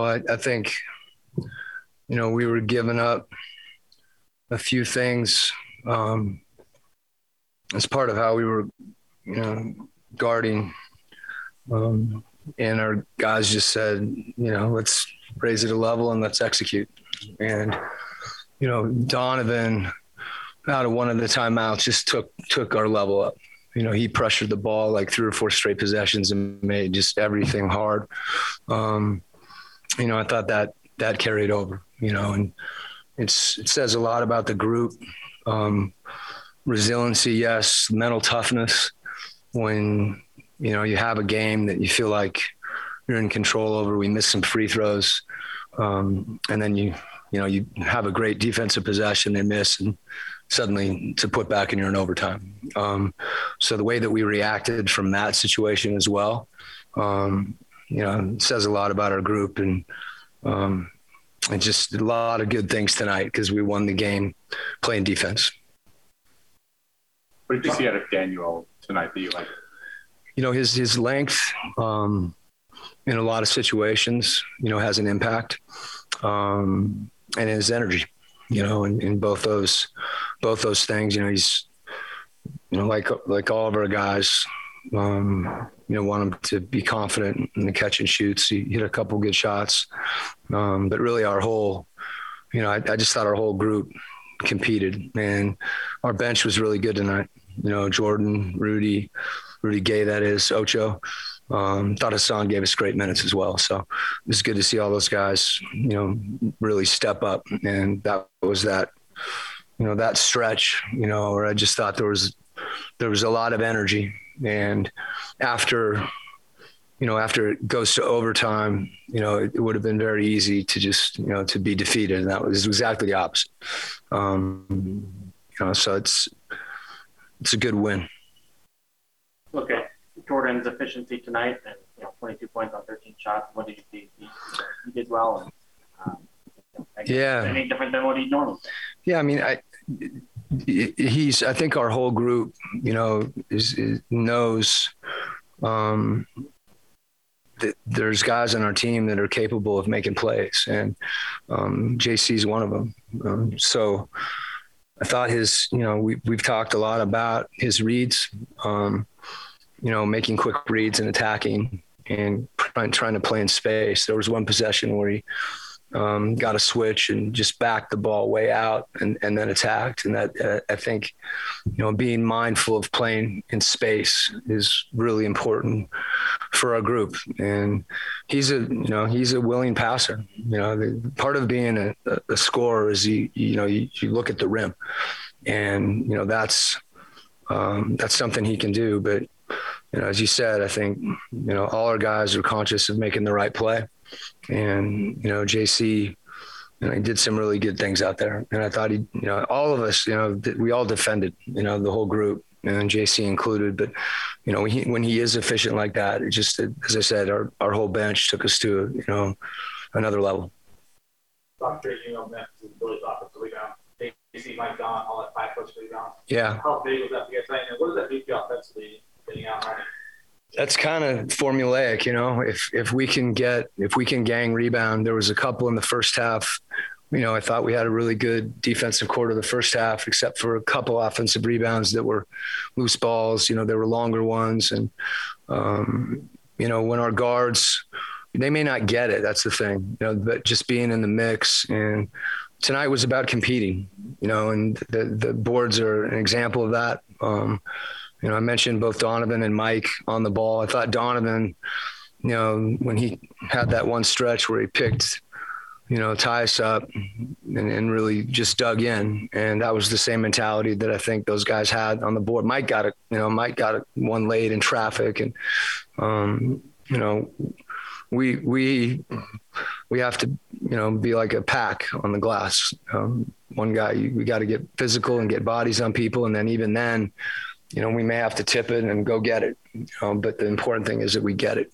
Well, I, I think, you know, we were giving up a few things um, as part of how we were, you know, guarding. Um, and our guys just said, you know, let's raise it a level and let's execute. And, you know, Donovan out of one of the timeouts just took took our level up. You know, he pressured the ball like three or four straight possessions and made just everything hard. Um, you know, I thought that that carried over. You know, and it's it says a lot about the group. Um, resiliency, yes, mental toughness. When you know you have a game that you feel like you're in control over, we miss some free throws, um, and then you you know you have a great defensive possession, they miss, and suddenly to put back and you're in overtime. Um, so the way that we reacted from that situation as well, um, you know, says a lot about our group and um, and just a lot of good things tonight because we won the game playing defense. What did you see out of Danuel tonight that you like? You know, his his length um, in a lot of situations, you know, has an impact, um, and his energy. You know, in, in both those both those things. You know, he's you know like like all of our guys. Um, you know, want him to be confident in the catch and shoots. He hit a couple good shots, um, but really our whole, you know, I, I just thought our whole group competed, and our bench was really good tonight. You know, Jordan, Rudy, Rudy Gay, that is Ocho. Um, thought Hassan gave us great minutes as well. So it was good to see all those guys, you know, really step up. And that was that you know that stretch you know where i just thought there was there was a lot of energy and after you know after it goes to overtime you know it, it would have been very easy to just you know to be defeated. And that was exactly the opposite. Um you know so it's it's a good win. Look at jordan's efficiency tonight and you know 22 points on 13 shots what did you see? He, he did well and um, yeah. any different than what he normally does. yeah i mean i he's i think our whole group you know is, is knows um, that there's guys on our team that are capable of making plays and um, jc's one of them. Um, so i thought his you know we, we've talked a lot about his reads um, you know making quick reads and attacking and trying to play in space. There was one possession where he um, got a switch and just backed the ball way out and, and then attacked. And that uh, I think, you know, being mindful of playing in space is really important for our group. And he's a, you know, he's a willing passer. You know, the, part of being a, a scorer is you, you know, you, you look at the rim, and you know that's um, that's something he can do. But you know, as you said, I think you know all our guys are conscious of making the right play and you know JC you know, he did some really good things out there. And I thought he, you know, all of us, you know, we all defended, you know, the whole group and JC included. But, you know, when he, when he is efficient like that, it just, as I said, our, our whole bench took us to, you know, another level. Dr. You know, Memphis is Billy's offensive rebound. JC, Mike Don, all that five push rebounds. Yeah. How big was that for you guys? And what does that do for you offensively getting out running? That's kind of formulaic, you know. If if we can get if we can gang rebound, there was a couple in the first half. You know, I thought we had a really good defensive quarter the first half, except for a couple offensive rebounds that were loose balls. You know, there were longer ones, and um, you know, when our guards, they may not get it. That's the thing. You know, but just being in the mix and tonight was about competing. You know, and the the boards are an example of that. Um, you know, I mentioned both Donovan and Mike on the ball. I thought Donovan, you know, when he had that one stretch where he picked, you know, tie us up and, and really just dug in. And that was the same mentality that I think those guys had on the board. Mike got it, you know, Mike got it one late in traffic. And, um, you know, we, we, we have to, you know, be like a pack on the glass. Um, one guy, we got to get physical and get bodies on people. And then even then, you know, we may have to tip it and go get it. Know, but the important thing is that we get it.